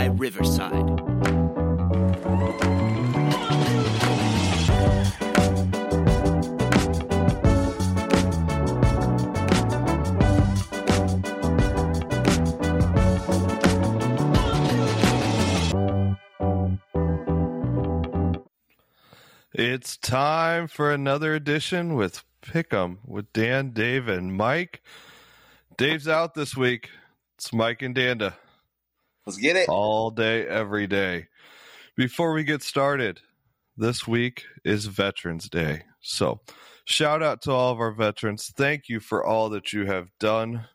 by Riverside. It's time for another edition with Pick'em with Dan, Dave, and Mike. Dave's out this week. It's Mike and Danda Let's get it. all day, every day. Before we get started, this week is Veterans Day. So, shout out to all of our veterans. Thank you for all that you have done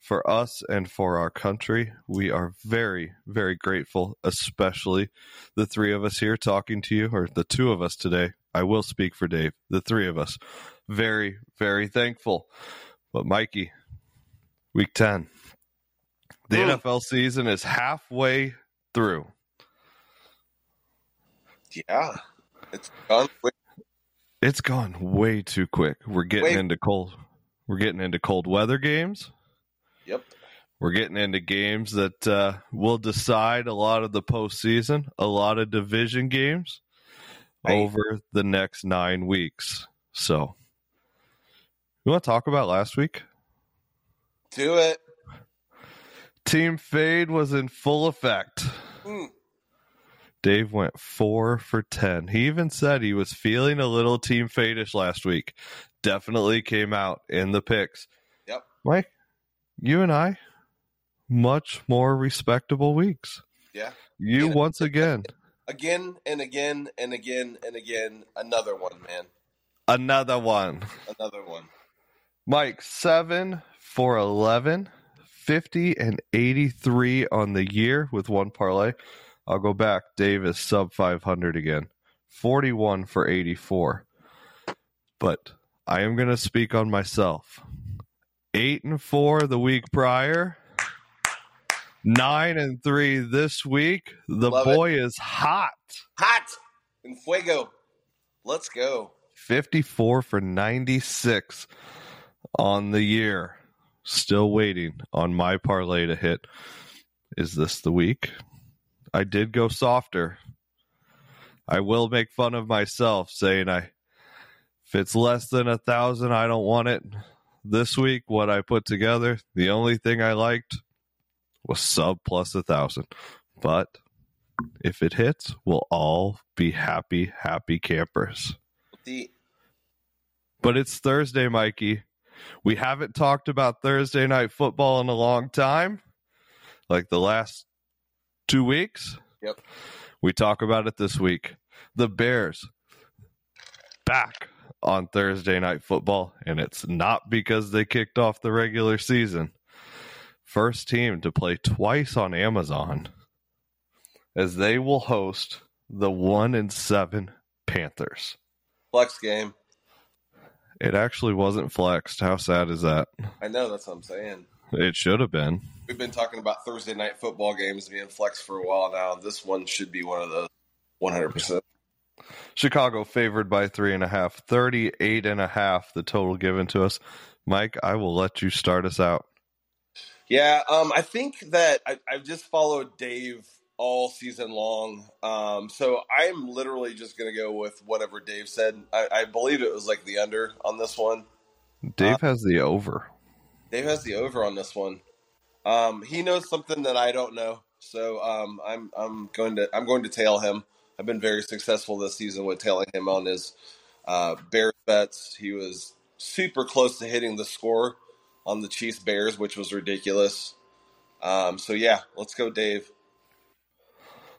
for us and for our country. We are very, very grateful, especially the three of us here talking to you, or the two of us today. I will speak for Dave, the three of us. Very, very thankful. But, Mikey, week 10. The Mm. NFL season is halfway through. Yeah. It's gone quick. It's gone way too quick. We're getting Wait. into cold. We're getting into cold weather games. Yep. We're getting into games that uh, will decide a lot of the postseason, a lot of division games Right. over the next nine weeks. So, you want to talk about last week? Do it. Team Fade was in full effect. Mm. Dave went four for 10. He even said he was feeling a little team fadish last week. Definitely came out in the picks. Yep. Mike, you and I, much more respectable weeks. Yeah. You Yeah. once again, Again and again and again and again. Another one, man. another one. Another one. Mike, seven for 11, 50 and 83 on the year with one parlay. I'll go back. Davis sub 500 again, 41 for 84. But I am going to speak on myself. Eight and four the week prior, nine and three this week. The Love boy is hot. Hot and fuego. Let's go. 54 for 96 on the year. Still waiting on my parlay to hit. Is this the week? I did go softer. I will make fun of myself saying I if it's less than a thousand, I don't want it. This week, what I put together, the only thing I liked was sub plus a thousand. But if it hits, we'll all be happy, happy campers. The But it's Thursday, Mikey. We haven't talked about Thursday night football in a long time, like the last two weeks. Yep. We talk about it this week. The Bears back on Thursday night football, and it's not because they kicked off the regular season. First team to play twice on Amazon, as they will host the one and seven Panthers. flex game. It actually wasn't flexed. How sad is that? I know that's what I'm saying. It should have been. We've been talking about Thursday night football games being flexed for a while now. This one should be one of those 100%. Chicago favored by three and a half, 38 and a half, the total given to us. Mike, I will let you start us out. Yeah, um, I think that I, I've just followed Dave all season long. Um, so I'm literally just going to go with whatever Dave said. I, I believe it was like the under on this one. Dave has the over. Dave has the over on this one. Um, he knows something that I don't know, so um, I'm I'm going to I'm going to tail him. I've been very successful this season with tailing him on his uh, Bears bets. He was super close to hitting the score on the Chiefs Bears, which was ridiculous. Um, so yeah, let's go, Dave.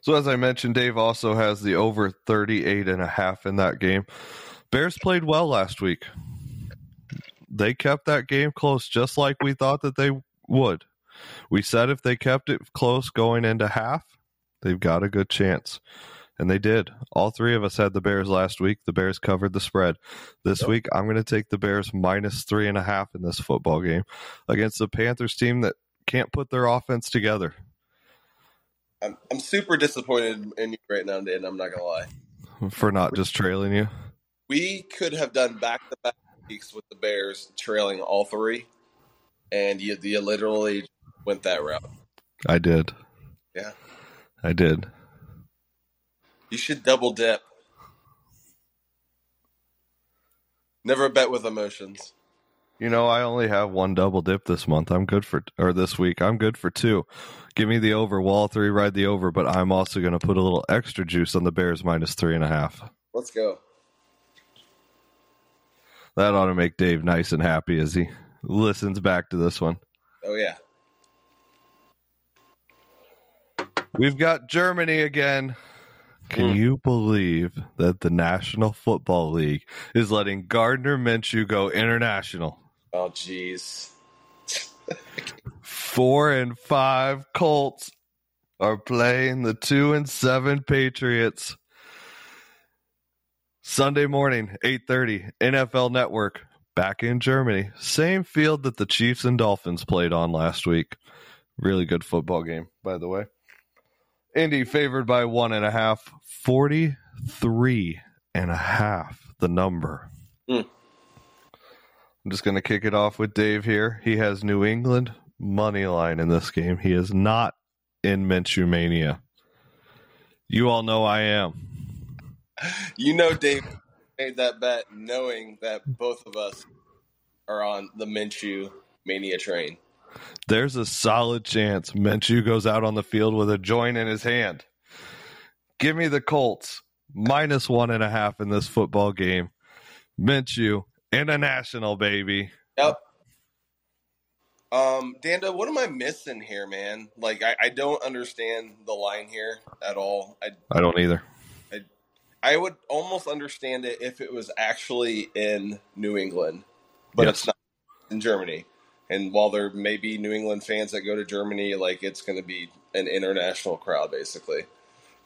So as I mentioned, Dave also has the over 38 and a half in that game. Bears played well last week. They kept that game close just like we thought that they would. We said if they kept it close going into half, they've got a good chance. And they did. All three of us had the Bears last week. The Bears covered the spread. This Yep. week, I'm going to take the Bears minus three and a half in this football game against the Panthers team that can't put their offense together. I'm, I'm super disappointed in you right now, Dan. I'm not gonna lie. For not just trailing you. We could have done back to back weeks with the Bears trailing all three, and you, you literally went that route. I did. Yeah. I did. You should double dip. Never bet with emotions. You know, I only have one double dip this month. I'm good for, or this week. I'm good for two. Give me the over. Wall three, ride the over, but I'm also going to put a little extra juice on the Bears minus three and a half. Let's go. That ought to make Dave nice and happy as he listens back to this one. Oh, yeah. We've got Germany again. Can Mm. you believe that the National Football League is letting Gardner Minshew go international? Oh, jeez. Four and five Colts are playing the two and seven Patriots. Sunday morning, eight thirty, NFL Network, back in Germany. Same field that the Chiefs and Dolphins played on last week. Really good football game, by the way. Indy favored by one and a half, 43 and a half, the number. Hmm. I'm just going to kick it off with Dave here. He has New England money line in this game. He is not in Minshew Mania. You all know I am. You know, Dave made that bet knowing that both of us are on the Minshew mania train. There's a solid chance Minshew goes out on the field with a joint in his hand. Give me the Colts minus one and a half in this football game. Minshew international baby. Yep. Um, Danda, what am I missing here, man? Like, I, I don't understand the line here at all. I I don't either. I would almost understand it if it was actually in New England, but Yes. it's not in Germany. And while there may be New England fans that go to Germany, like it's going to be an international crowd, basically.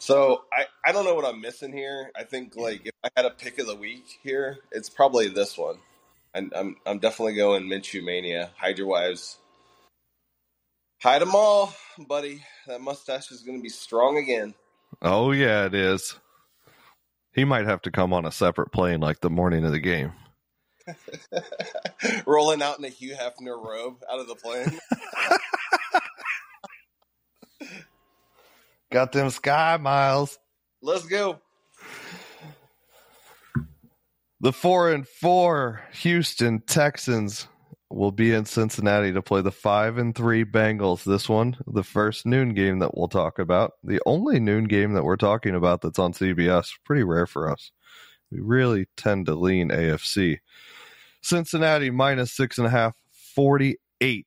So I, I don't know what I'm missing here. I think like if I had a pick of the week here, it's probably this one. And I'm I'm definitely going Minshew mania. Hide your wives. Hide them all, buddy. That mustache is going to be strong again. Oh yeah, it is. He might have to come on a separate plane like the morning of the game. rolling out in a Hugh Hefner robe out of the plane. Got them sky miles. Let's go. The four and four Houston Texans will be in Cincinnati to play the five and three Bengals. This one, the first noon game that we'll talk about. The only noon game that we're talking about that's on CBS. Pretty rare for us. We really tend to lean AFC. Cincinnati minus six and a half, 48.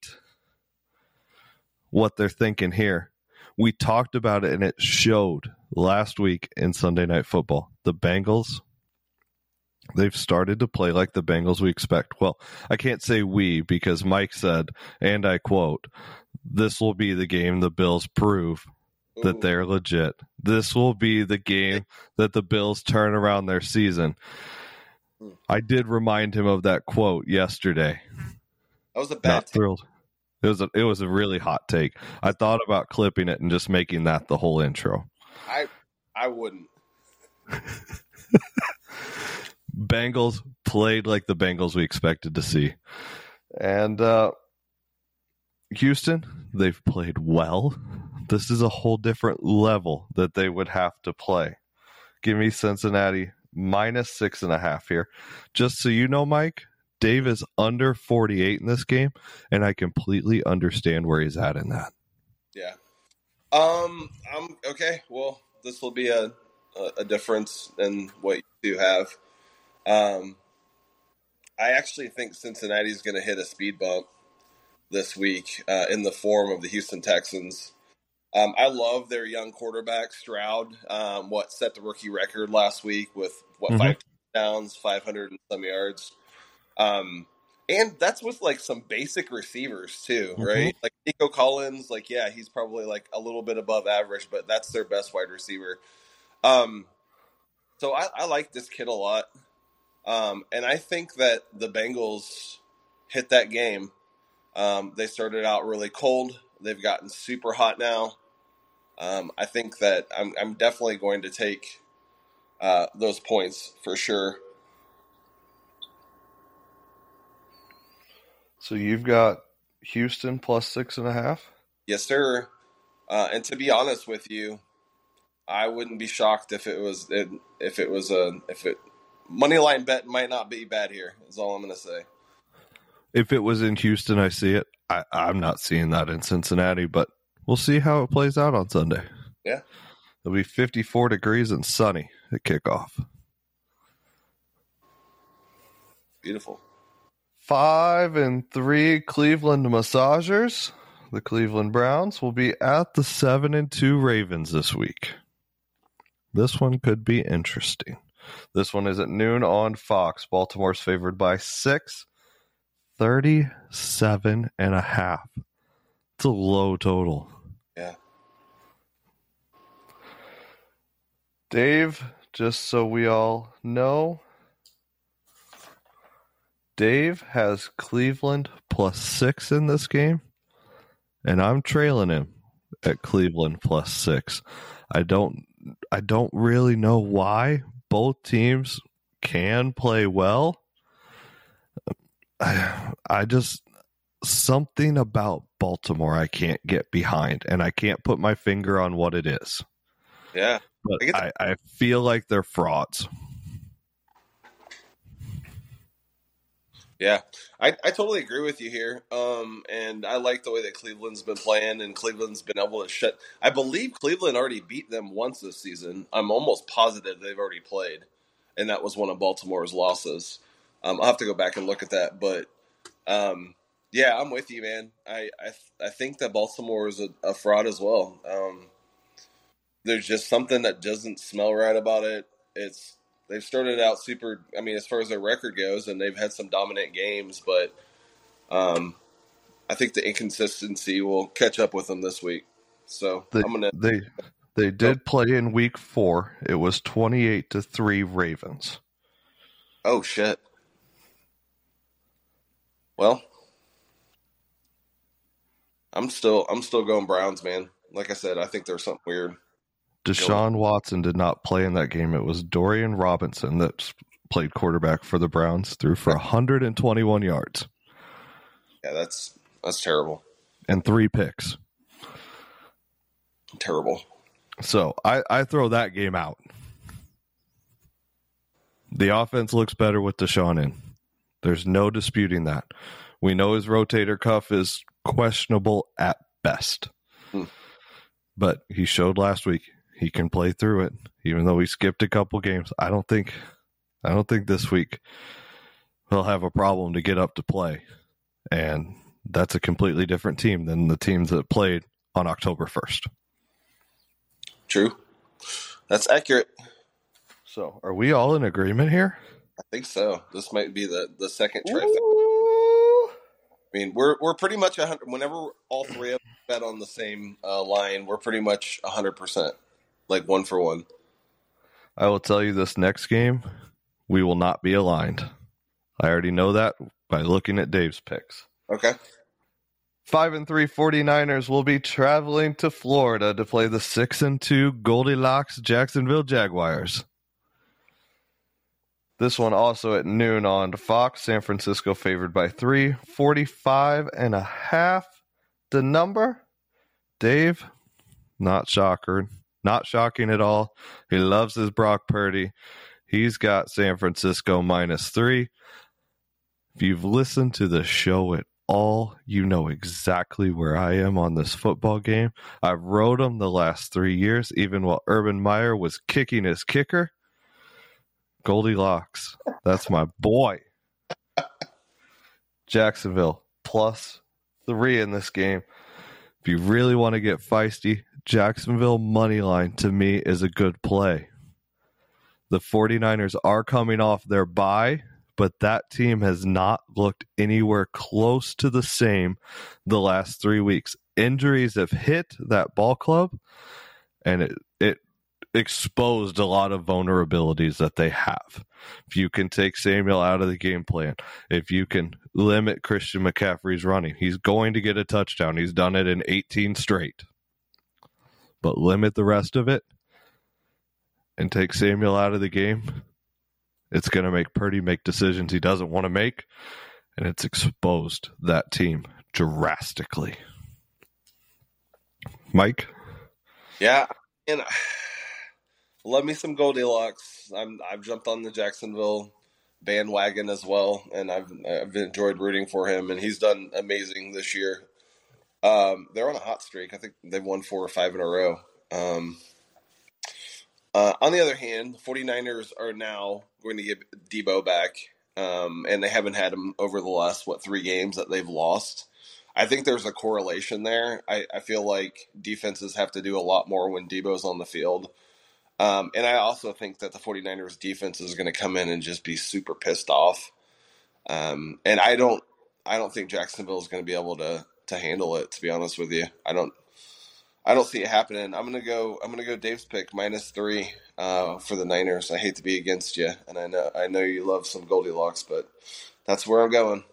What they're thinking here. We talked about it and it showed last week in Sunday Night Football. The Bengals they've started to play like the Bengals we expect. Well, I can't say we because Mike said, and I quote, this will be the game the Bills prove that Ooh. they're legit. This will be the game that the Bills turn around their season. Hmm. I did remind him of that quote yesterday. that was a bad Not thrilled. It was a, it was a really hot take. I thought about clipping it and just making that the whole intro. I I wouldn't. Bengals played like the Bengals we expected to see. And uh, Houston, they've played well. This is a whole different level that they would have to play. Give me Cincinnati minus six and a half here. Just so you know, Mike, Dave is under 48 in this game, and I completely understand where he's at in that. Yeah. Um. I'm okay. Well, this will be a a, difference in what you do have. Um. I actually think Cincinnati is going to hit a speed bump this week uh, in the form of the Houston Texans. Um, I love their young quarterback Stroud. Um, what set the rookie record last week with what Mhm. five touchdowns, five hundred and some yards. Um, and that's with like some basic receivers too, Mhm. right? Like Nico Collins, like yeah, he's probably like a little bit above average, but that's their best wide receiver. Um, so I, I like this kid a lot, um, and I think that the Bengals hit that game. Um, they started out really cold. They've gotten super hot now. Um, I think that I'm, I'm definitely going to take uh, those points for sure. So you've got Houston plus six and a half. Yes, sir. Uh, and to be honest with you, I wouldn't be shocked if it was if it was a if it money line bet might not be bad here. Is all I'm going to say. If it was in Houston, I see it. I, I'm not seeing that in Cincinnati, but we'll see how it plays out on Sunday. Yeah, it'll be 54 degrees and sunny at kickoff. Beautiful. Five and three Cleveland Massagers. The Cleveland Browns will be at the seven and two Ravens this week. This one could be interesting. This one is at noon on Fox. Baltimore's favored by six. 37 and a half. It's a low total. Yeah. Dave, just so we all know, Dave has Cleveland plus six in this game, and I'm trailing him at Cleveland plus six. I don't I don't really know why both teams can play well. I, I just something about Baltimore I can't get behind, and I can't put my finger on what it is. Yeah, but I, I, I feel like they're frauds. Yeah, I, I totally agree with you here. Um, and I like the way that Cleveland's been playing, and Cleveland's been able to shut. I believe Cleveland already beat them once this season. I'm almost positive they've already played, and that was one of Baltimore's losses. Um, I'll have to go back and look at that, but um, yeah, I'm with you, man. I I, I think that Baltimore is a, a fraud as well. Um, there's just something that doesn't smell right about it. It's they've started out super. I mean, as far as their record goes, and they've had some dominant games, but um, I think the inconsistency will catch up with them this week. So they, I'm gonna they they did play in week four. It was twenty eight to three Ravens. Oh shit. Well, I'm still I'm still going Browns, man. Like I said, I think there's something weird. Deshaun Watson did not play in that game. It was Dorian Robinson that played quarterback for the Browns, threw for 121 yards. Yeah, that's that's terrible. And three picks. Terrible. So I, I throw that game out. The offense looks better with Deshaun in. There's no disputing that. We know his rotator cuff is questionable at best. Hmm. But he showed last week he can play through it, even though he skipped a couple games. I don't think, I don't think this week he'll have a problem to get up to play, and that's a completely different team than the teams that played on October first. True, that's accurate. So, are we all in agreement here? I think so. This might be the the second trifecta. I mean, we're we're pretty much hundred. Whenever all three of us bet on the same uh, line, we're pretty much hundred percent like one for one. I will tell you this next game, we will not be aligned. I already know that by looking at Dave's picks. Okay. Five and three 49ers will be traveling to Florida to play the six and two Goldilocks Jacksonville Jaguars. This one also at noon on Fox. San Francisco favored by three, 45 and a half. The number, Dave, not shocker, not shocking at all. He loves his Brock Purdy. He's got San Francisco minus three. If you've listened to the show at all, you know exactly where I am on this football game. I've rode him the last three years, even while Urban Meyer was kicking his kicker. Goldilocks, that's my boy. Jacksonville plus three in this game. If you really want to get feisty, Jacksonville money line to me is a good play. The 49ers are coming off their bye, but that team has not looked anywhere close to the same the last three weeks. Injuries have hit that ball club, and it, it exposed a lot of vulnerabilities that they have. If you can take Samuel out of the game plan, if you can limit Christian McCaffrey's running, he's going to get a touchdown. He's done it in 18 straight but limit the rest of it and take Samuel out of the game, it's going to make Purdy make decisions he doesn't want to make, and it's exposed that team drastically. Mike? Yeah, and love me some Goldilocks. I'm I've jumped on the Jacksonville bandwagon as well, and I've I've enjoyed rooting for him, and he's done amazing this year. Um, they're on a hot streak. I think they've won four or five in a row. Um, uh, on the other hand, 49ers are now going to get Deebo back, um, and they haven't had him over the last what three games that they've lost. I think there's a correlation there. I, I feel like defenses have to do a lot more when Deebo's on the field. Um, and I also think that the 49ers defense is going to come in and just be super pissed off. Um, and I don't, I don't think Jacksonville is going to be able to to handle it. To be honest with you, I don't, I don't see it happening. I'm gonna go. I'm gonna go Dave's pick minus three uh, for the Niners. I hate to be against you, and I know I know you love some Goldilocks, but that's where I'm going.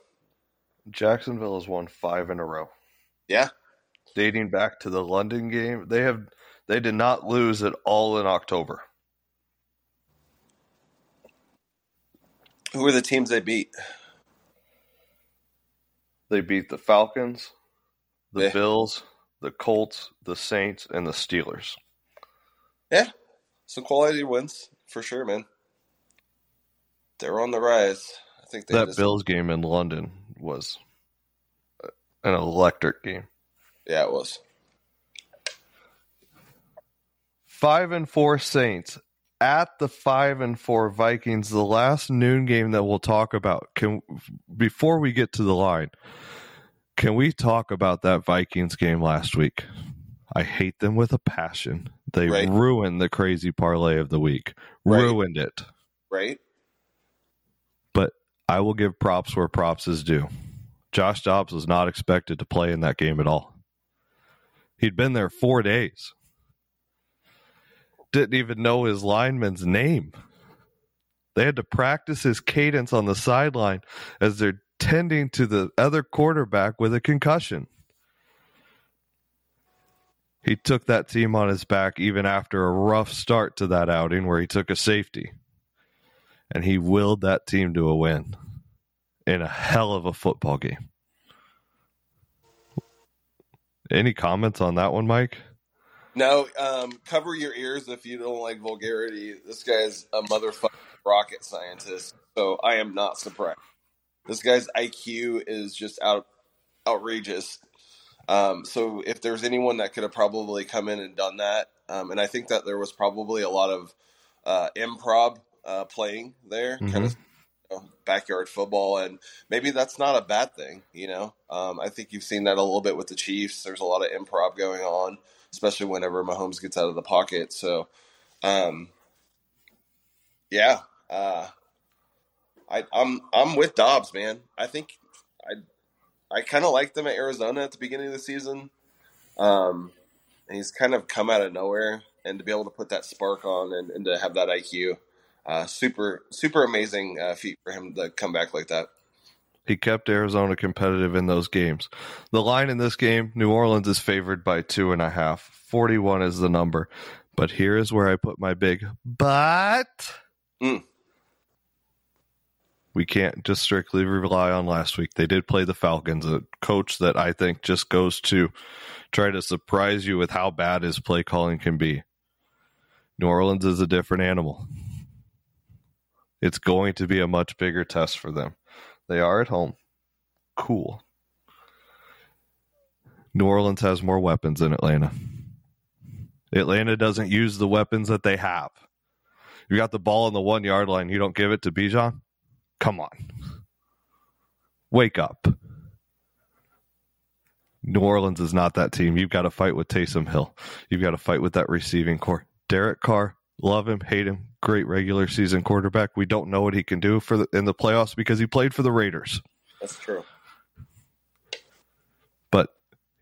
Jacksonville has won five in a row. Yeah, dating back to the London game, they have they did not lose at all in October. Who are the teams they beat? They beat the Falcons, the Yeah. Bills, the Colts, the Saints, and the Steelers. Yeah, some quality wins for sure, man. They're on the rise. I think they That just, Bills game in London was an electric game. Yeah, it was. Five and four Saints at the five and four Vikings. The last noon game that we'll talk about. Can before we get to the line, can we talk about that Vikings game last week? I hate them with a passion. They Right. ruined the crazy parlay of the week. Right. Ruined it. Right? But I will give props where props is due. Josh Dobbs was not expected to play in that game at all. He'd been there four days. Didn't even know his lineman's name. They had to practice his cadence on the sideline as they're tending to the other quarterback with a concussion. He took that team on his back even after a rough start to that outing where he took a safety. And he willed that team to a win in a hell of a football game. Any comments on that one, Mike? No, um, cover your ears if you don't like vulgarity. This guy's a motherfucking rocket scientist, so I am not surprised. This guy's IQ is just out outrageous. Um, so if there's anyone that could have probably come in and done that, um, and I think that there was probably a lot of uh, improv uh, playing there, kind of you know, backyard football, and maybe that's not a bad thing. You know, um, I think you've seen that a little bit with the Chiefs. There's a lot of improv going on, especially whenever Mahomes gets out of the pocket. So, um, yeah, uh, I, I'm I'm with Dobbs, man. I think I I kind of liked him at Arizona at the beginning of the season. Um, and he's kind of come out of nowhere, and to be able to put that spark on and, and to have that IQ, uh, super super amazing uh, feat for him to come back like that. He kept Arizona competitive in those games. The line in this game, New Orleans is favored by two and a half. 41 is the number. But here is where I put my big but. Mm. We can't just strictly rely on last week. They did play the Falcons, a coach that I think just goes to try to surprise you with how bad his play calling can be. New Orleans is a different animal. It's going to be a much bigger test for them. They are at home. Cool. New Orleans has more weapons than Atlanta. Atlanta doesn't use the weapons that they have. You got the ball on the one yard line, you don't give it to Bijan? Come on. Wake up. New Orleans is not that team. You've got to fight with Taysom Hill. You've got to fight with that receiving corps. Derek Carr, love him, hate him, great regular season quarterback. We don't know what he can do for the, in the playoffs because he played for the Raiders, That's true. but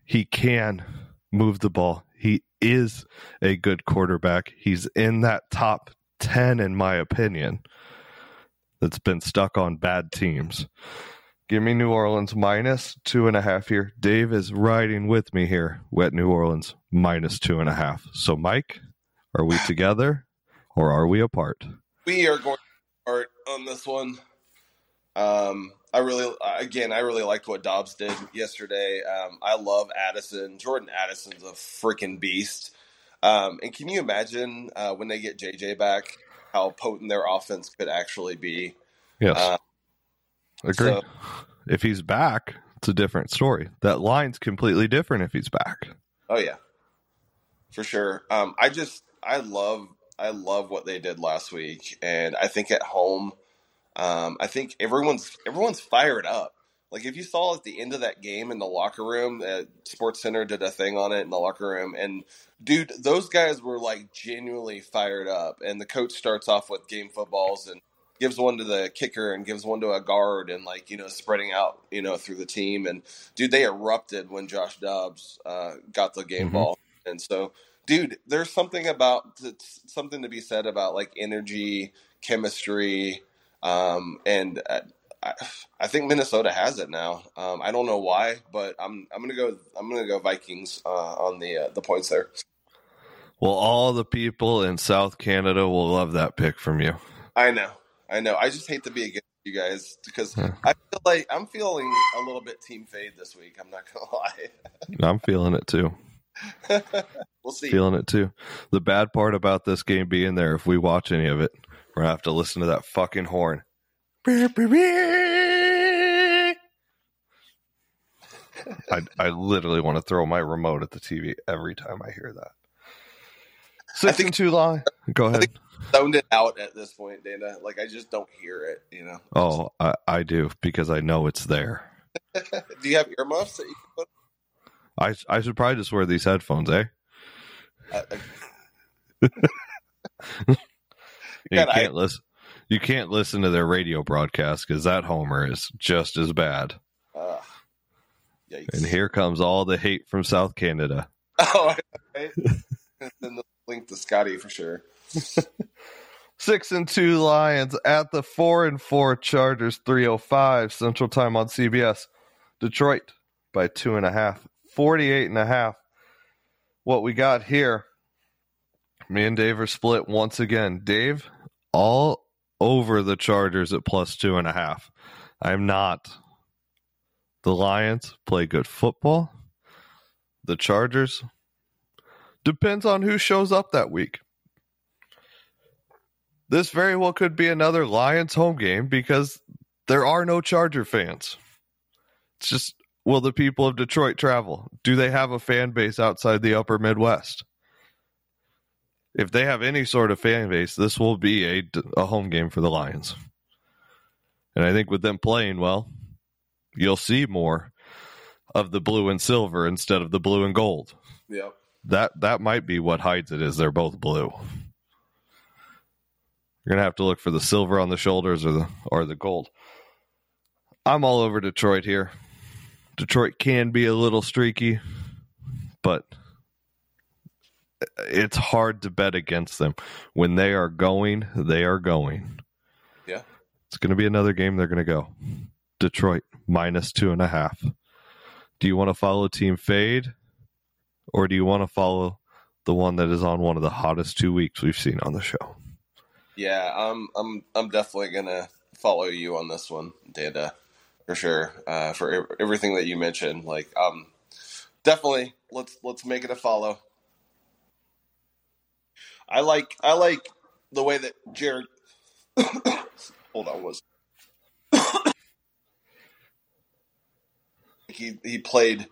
he can move the ball. He is a good quarterback. He's in that top 10 in my opinion. That's been stuck on bad teams. Give me New Orleans minus two and a half here. Dave is riding with me here. Wet New Orleans minus two and a half. So, Mike, are we together or are we apart? We are going start on this one. Um, I really, again, I really liked what Dobbs did yesterday. Um, I love Addison. Jordan Addison's a freaking beast. Um, and can you imagine uh, when they get JJ back, how potent their offense could actually be? Yes. Uh, Agree. so- if he's back, it's a different story. That line's completely different if he's back. Oh yeah, for sure. Um, I just I love I love what they did last week, and I think at home, um, I think everyone's everyone's fired up. Like if you saw at the end of that game in the locker room, uh, Sports Center did a thing on it in the locker room, and dude, those guys were like genuinely fired up. And the coach starts off with game footballs and gives one to the kicker and gives one to a guard, and like you know spreading out you know through the team. And dude, they erupted when Josh Dobbs uh, got the game Mhm. ball, and so dude, there's something about something to be said about like energy, chemistry, um, and uh, I, I think Minnesota has it now. Um, I don't know why, but I'm I'm gonna go I'm gonna go Vikings uh, on the uh, the points there. Well, all the people in South Canada will love that pick from you. I know, I know. I just hate to be against you guys because Yeah. I feel like I'm feeling a little bit team fade this week. I'm not gonna lie. I'm feeling it too. we'll see. Feeling it too. The bad part about this game being there, if we watch any of it, we're gonna have to listen to that fucking horn. I I literally want to throw my remote at the TV every time I hear that. Six think- and two line. Go ahead. Zoned it out at this point, Dana. Like I just don't hear it. You know. Oh, I, I do because I know it's there. Do you have earmuffs that you can put? I I should probably just wear these headphones, eh? Uh, You God, can't listen. You can't listen to their radio broadcast because that homer is just as bad. uh, yikes. And here comes all the hate from South Canada. Oh, right. Send the link to Scotty for sure. Six and two Lions at the four and four Chargers. Three oh five Central Time on CBS. Detroit by two and a half. Forty-eight and a half. What we got here? Me and Dave are split once again. Dave, all over the Chargers at plus two and a half. I'm not. The Lions play good football. The Chargers depends on who shows up that week. This very well could be another Lions home game because there are no Charger fans. It's just will the people of Detroit travel? Do they have a fan base outside the upper Midwest? If they have any sort of fan base, this will be a, a home game for the Lions. And I think with them playing well, you'll see more of the blue and silver instead of the blue and gold. Yep. That that might be what hides it is they're both blue. You're gonna have to look for the silver on the shoulders or the or the gold. I'm all over Detroit here. Detroit can be a little streaky, but it's hard to bet against them. When they are going, they are going. Yeah. It's gonna be another game they're gonna go. Detroit minus two and a half. Do you want to follow Team Fade? Or do you want to follow the one that is on one of the hottest two weeks we've seen on the show? Yeah, I'm I'm I'm definitely gonna follow you on this one, Data, for sure. Uh, for everything that you mentioned, like um, definitely let's let's make it a follow. I like I like the way that Jared. hold on, was he he played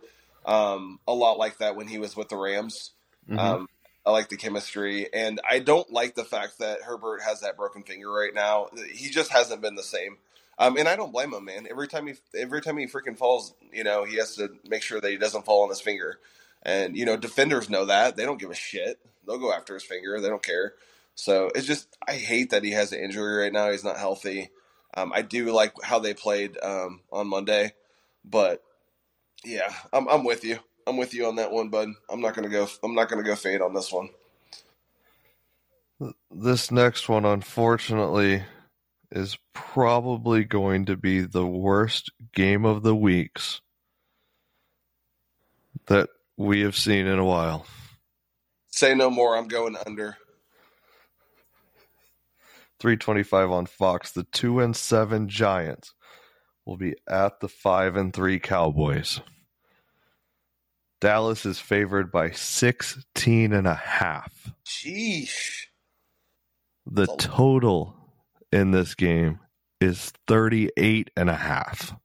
um, a lot like that when he was with the Rams. Mm-hmm. Um, I like the chemistry, and I don't like the fact that Herbert has that broken finger right now. He just hasn't been the same, um, and I don't blame him, man. Every time he every time he freaking falls, you know, he has to make sure that he doesn't fall on his finger. And you know, defenders know that they don't give a shit. They'll go after his finger. They don't care. So it's just I hate that he has an injury right now. He's not healthy. Um, I do like how they played um, on Monday, but yeah, I'm, I'm with you. I'm with you on that one, bud. I'm not gonna go. I'm not gonna go fade on this one. This next one, unfortunately, is probably going to be the worst game of the weeks that we have seen in a while. Say no more. I'm going under. 325 on Fox. The 2 and 7 Giants will be at the 5 and 3 Cowboys. Dallas is favored by 16 and a half. Sheesh. The That's a lot. total in this game is 38 and a half.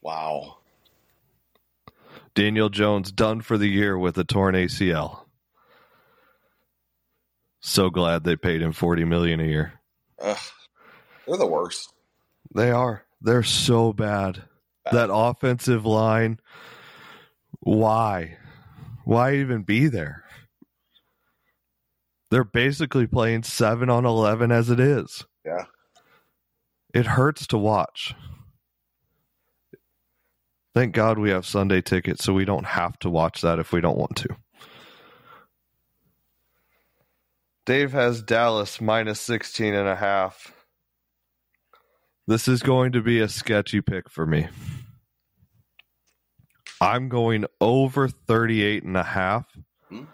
Wow. Daniel Jones done for the year with a torn ACL. So glad they paid him 40 million a year. Ugh. They're the worst. They are. They're so bad. Bad. That offensive line, why? Why even be there? They're basically playing 7 on 11 as it is. Yeah. It hurts to watch. Thank God we have Sunday tickets so we don't have to watch that if we don't want to. Dave has Dallas minus 16 and a half. This is going to be a sketchy pick for me. I'm going over 38 and a half. Hmm.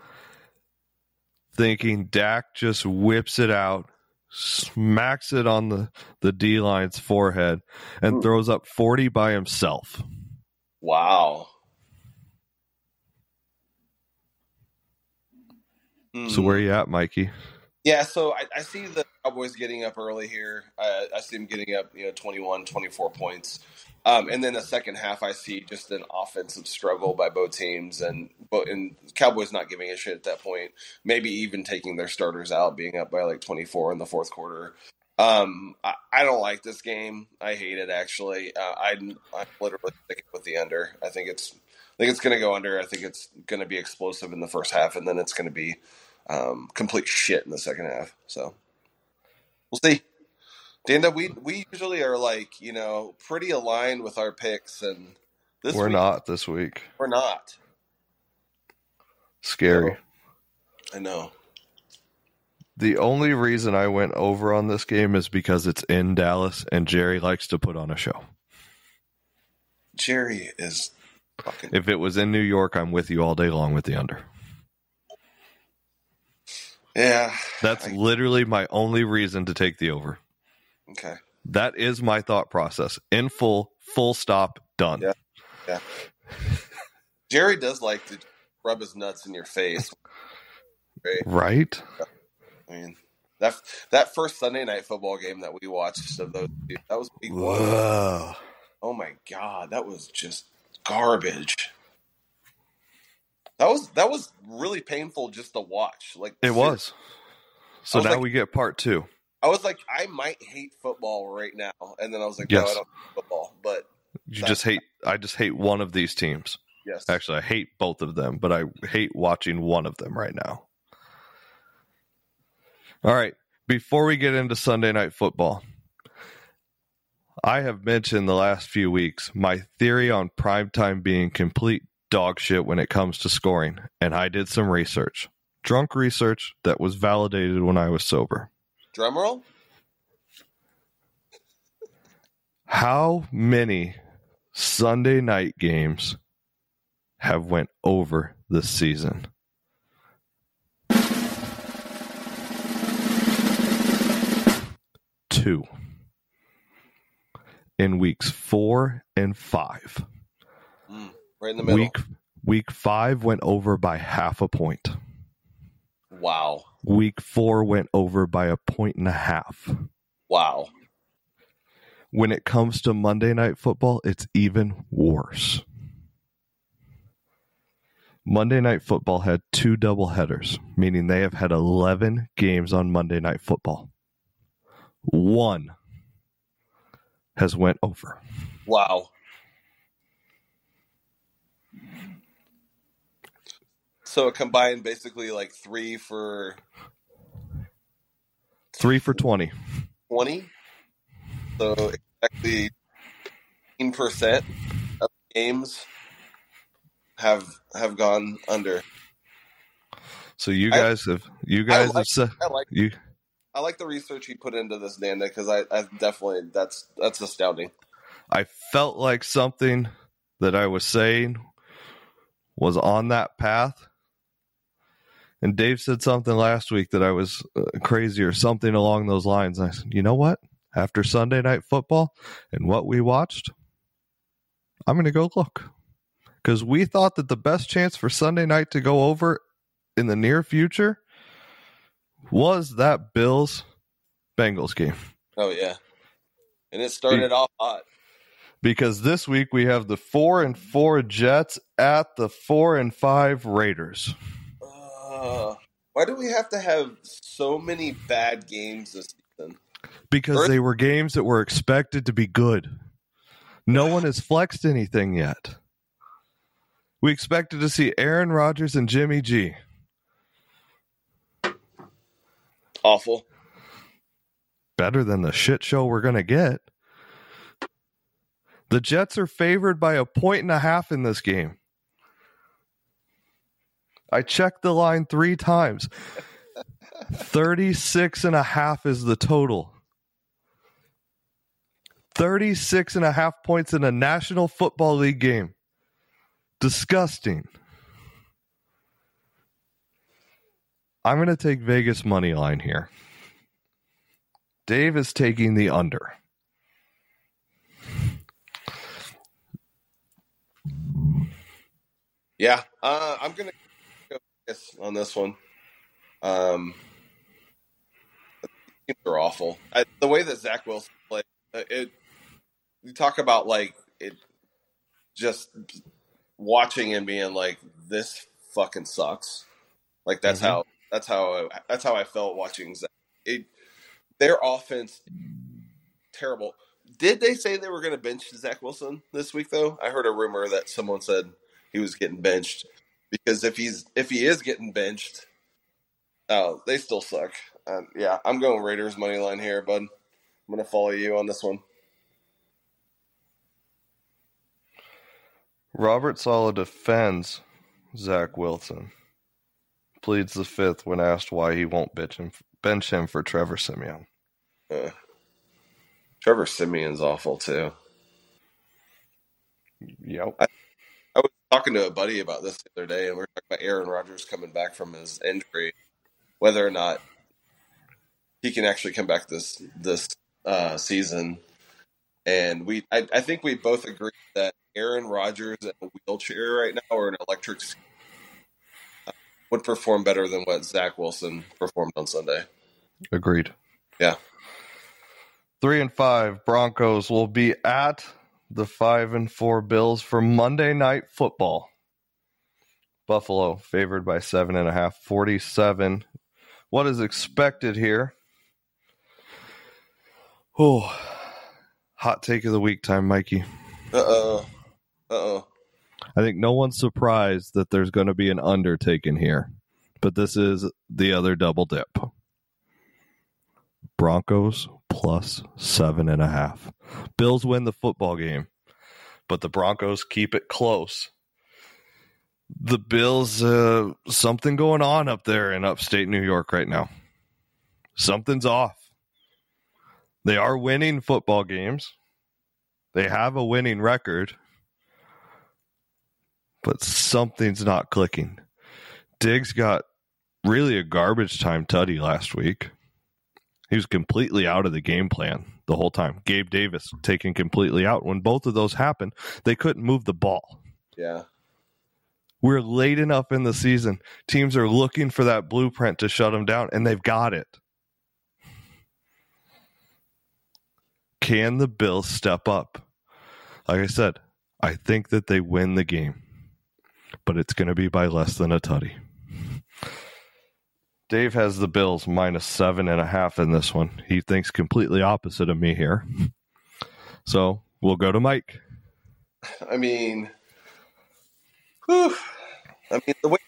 Thinking Dak just whips it out, smacks it on the, the D line's forehead, and Hmm. throws up 40 by himself. Wow. So Hmm. where you at, Mikey? Yeah, so I, I see the Cowboys getting up early here. I, I see them getting up, you know, 21, 24 points. Um, and then the second half, I see just an offensive struggle by both teams, and and Cowboys not giving a shit at that point. Maybe even taking their starters out, being up by like 24 in the fourth quarter. Um, I, I don't like this game. I hate it actually. Uh, I'm, I'm literally sticking with the under. I think it's I think it's going to go under. I think it's going to be explosive in the first half, and then it's going to be um, complete shit in the second half. So we'll see. Danda, we we usually are like you know pretty aligned with our picks, and this we're week, not this week. We're not. Scary. I know. The only reason I went over on this game is because it's in Dallas and Jerry likes to put on a show. Jerry is fucking. If it was in New York, I'm with you all day long with the under. Yeah. That's I- literally my only reason to take the over. okay. That is my thought process. In full, full stop, done. Yeah. Jerry does like to rub his nuts in your face. Right? Right? I mean that that first Sunday night football game that we watched of those that was week. Whoa. Oh my god, that was just garbage. That was that was really painful just to watch. Like It was. So was now like- we get part two. I was like, I might hate football right now, and then I was like, no, Yes. I don't hate football. But You just hate I just hate one of these teams. yes, Actually, I hate both of them, but I hate watching one of them right now. All right. Before we get into Sunday night football, I have mentioned the last few weeks my theory on primetime being complete dog shit when it comes to scoring, and I did some research. Drunk research that was validated when I was sober. Drumroll? How many Sunday night games have went over this season? Two. In weeks four and five. Right in the middle. Week week five went over by half a point. Wow, Week four went over by a point and a half. wow. when it comes to Monday Night Football, it's even worse. Monday Night Football had two double headers, meaning they have had 11 games on Monday Night Football. One has went over. Wow. So it combined basically like three for 3 for 20. 20. So exactly 15% of games have have gone under. So you I- guys have you guys like- have said I like you I like the research you put into this, Nanda, because I, I definitely that's that's astounding. I felt like something that I was saying was on that path. And Dave said something last week that I was uh, crazy or something along those lines. I said, you know what? After Sunday night football and what we watched, I'm going to go look. because we thought that the best chance for Sunday night to go over in the near future was that Bills Bengals game. Oh yeah, and it started off hot because this week we have the four and four Jets at the four and five Raiders. Uh, why do we have to have so many bad games this season? Because they were games that were expected to be good. No one has flexed anything yet. We expected to see Aaron Rodgers and Jimmy G. Awful. Better than the shit show we're going to get. The Jets are favored by a point and a half in this game. I checked the line three times. 36 and a half is the total. 36 and a half points in a National Football League game. Disgusting. I'm going to take Vegas money line here. Dave is taking the under. Yeah, uh, I'm gonna go on this one. Um, are awful. I, the way that Zach Wilson played, uh, it. You talk about like it, just watching and being like, "This fucking sucks." Like that's mm-hmm. how that's how that's how I felt watching Zach. It, their offense terrible. Did they say they were going to bench Zach Wilson this week? Though I heard a rumor that someone said he was getting benched because if he's if he is getting benched, oh, they still suck. Um, yeah, I'm going Raiders money line here, bud. I'm going to follow you on this one. Robert Saleh defends Zach Wilson. Pleads the fifth when asked why he won't bench him, bench him for Trevor Siemian. Uh, Trevor Siemian's awful too. Yep. I, talking to a buddy about this the other day, and we are talking about Aaron Rodgers coming back from his injury, whether or not he can actually come back this this uh, season. And we, I, I, think we both agree that Aaron Rodgers in a wheelchair right now or an electric uh, would perform better than what Zach Wilson performed on Sunday. Agreed. Yeah. Three and five Broncos will be at the five and four Bills for Monday night football. Buffalo favored by seven and a half, 47. What is expected here? Oh, hot take of the week time, Mikey. Uh oh. Uh oh. I think no one's surprised that there's going to be an undertaking here, but this is the other double dip. Broncos plus seven and a half. Bills win the football game, but the Broncos keep it close. The Bills, uh, something going on up there in upstate New York right now. Something's off. They are winning football games. They have a winning record, but something's not clicking. Diggs got really a garbage time tutty last week. He was completely out of the game plan the whole time. Gabe Davis taken completely out. When both of those happened, they couldn't move the ball. Yeah. We're late enough in the season. Teams are looking for that blueprint to shut them down, and they've got it. Can the Bills step up? Like I said, I think that they win the game, but it's going to be by less than a tutty. Dave has the Bills minus seven and a half in this one. He thinks completely opposite of me here. So we'll go to Mike. I mean, whew, I mean the way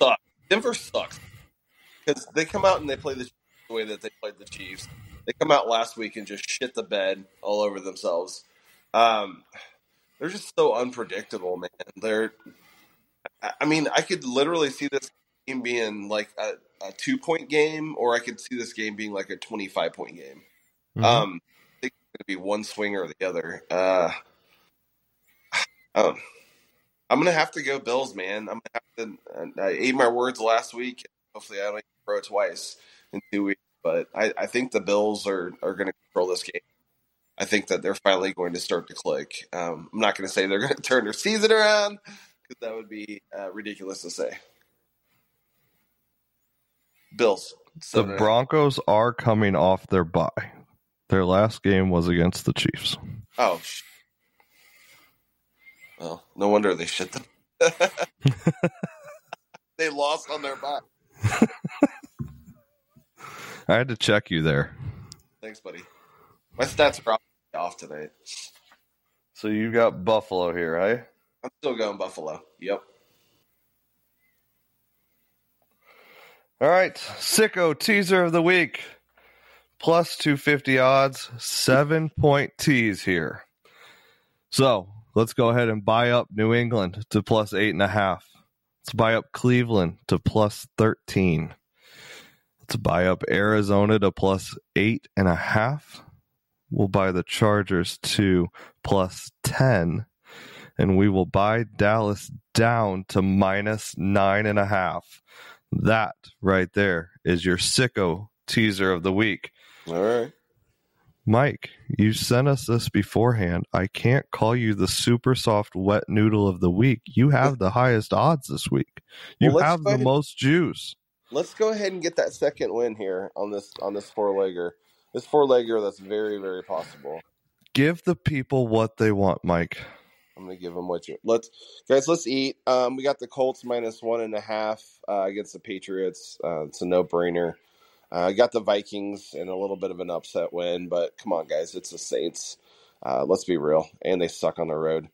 sucks. Denver sucks because they come out and they play the, the way that they played the Chiefs. They come out last week and just shit the bed all over themselves. Um, they're just so unpredictable, man. They're, I mean, I could literally see this game being like a, a two point game, or I could see this game being like a 25 point game. Mm-hmm. Um, I think it's going to be one swing or the other. Uh, um, I'm going to have to go Bills, man. I'm going to have to. I ate my words last week. Hopefully, I don't throw it twice in two weeks. But I, I think the Bills are, are going to control this game. I think that they're finally going to start to click. Um, I'm not going to say they're going to turn their season around because that would be uh, ridiculous to say. Bills. The Broncos are coming off their bye. Their last game was against the Chiefs. Oh, sh- well, no wonder they shit them. they lost on their bye. I had to check you there. Thanks, buddy. My stats are off tonight. So you got Buffalo here, right? I'm still going Buffalo. Yep. All right, sicko teaser of the week. Plus 250 odds, seven point tease here. So let's go ahead and buy up New England to plus eight and a half. Let's buy up Cleveland to plus 13. Let's buy up Arizona to plus eight and a half. We'll buy the Chargers to plus 10. And we will buy Dallas down to minus nine and a half. That right there is your sicko teaser of the week. All right. Mike, you sent us this beforehand. I can't call you the super soft wet noodle of the week. You have the highest odds this week. You Well, have the ahead- most juice. Let's go ahead and get that second win here on this on this four legger. This four legger that's very very possible. Give the people what they want, Mike. I'm gonna give them what you let's guys. Let's eat. Um, we got the Colts minus one and a half uh, against the Patriots. Uh, it's a no brainer. Uh, I got the Vikings in a little bit of an upset win, but come on, guys, it's the Saints. Uh, let's be real, and they suck on the road.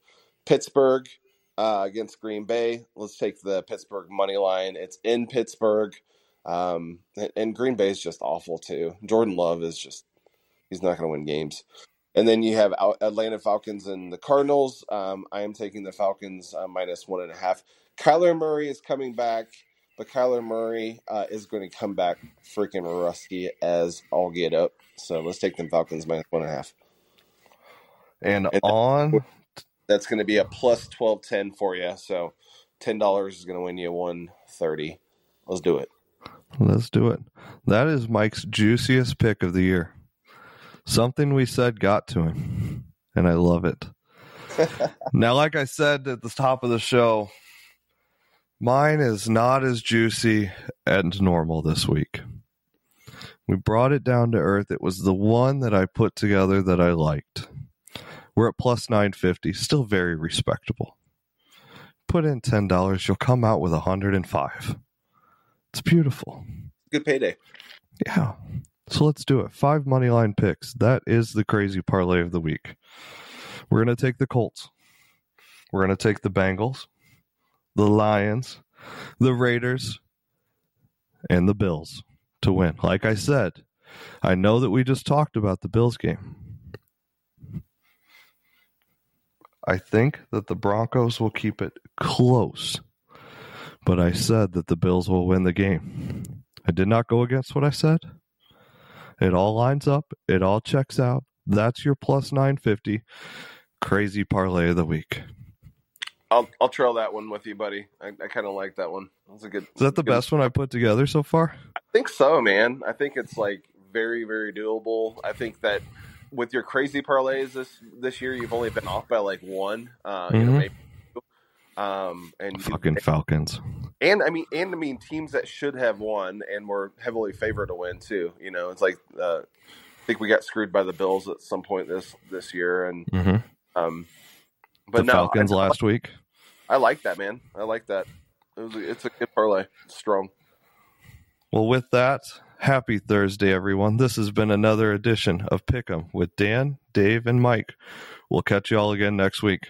Pittsburgh uh, against Green Bay. Let's take the Pittsburgh money line. It's in Pittsburgh, um, and, and Green Bay is just awful too. Jordan Love is just he's not going to win games. And then you have Atlanta Falcons and the Cardinals. Um, I am taking the Falcons uh, minus one and a half. Kyler Murray is coming back, but Kyler Murray uh, is going to come back freaking rusty as all get up. So let's take them Falcons minus one and a half. And And- on That's going to be a plus twelve ten for you. So ten dollars is going to win you one thirty. Let's do it. Let's do it. That is Mike's juiciest pick of the year. Something we said got to him, and I love it. now, like I said at the top of the show, mine is not as juicy and normal this week. We brought it down to earth. It was the one that I put together that I liked. We're at plus 950, still very respectable. Put in $10, you'll come out with 105. It's beautiful. Good payday. Yeah. So let's do it. Five money line picks. That is the crazy parlay of the week. We're going to take the Colts. We're going to take the Bengals, the Lions, the Raiders, and the Bills to win. Like I said, I know that we just talked about the Bills game. I think that the Broncos will keep it close, but I said that the Bills will win the game. I did not go against what I said. It all lines up. It all checks out. That's your plus 950 crazy parlay of the week. I'll I'll trail that one with you, buddy. I, I kind of like that one. That's a good. Is that the good- best one I put together so far? I think so, man. I think it's like very, very doable. I think that with your crazy parlays this this year, you've only been off by like one. Uh, you know, Mhm. maybe. Um, and you- Fucking Falcons. and I mean, and I mean, teams that should have won and were heavily favored to win too. You know, it's like uh, I think we got screwed by the Bills at some point this this year, and hmm um, The but no, Falcons I, last week. I like that, man. I like that. It was it's a good parlay. It's strong. Well, with that, happy Thursday, everyone. This has been another edition of Pick'em with Dan, Dave, and Mike. We'll catch you all again next week.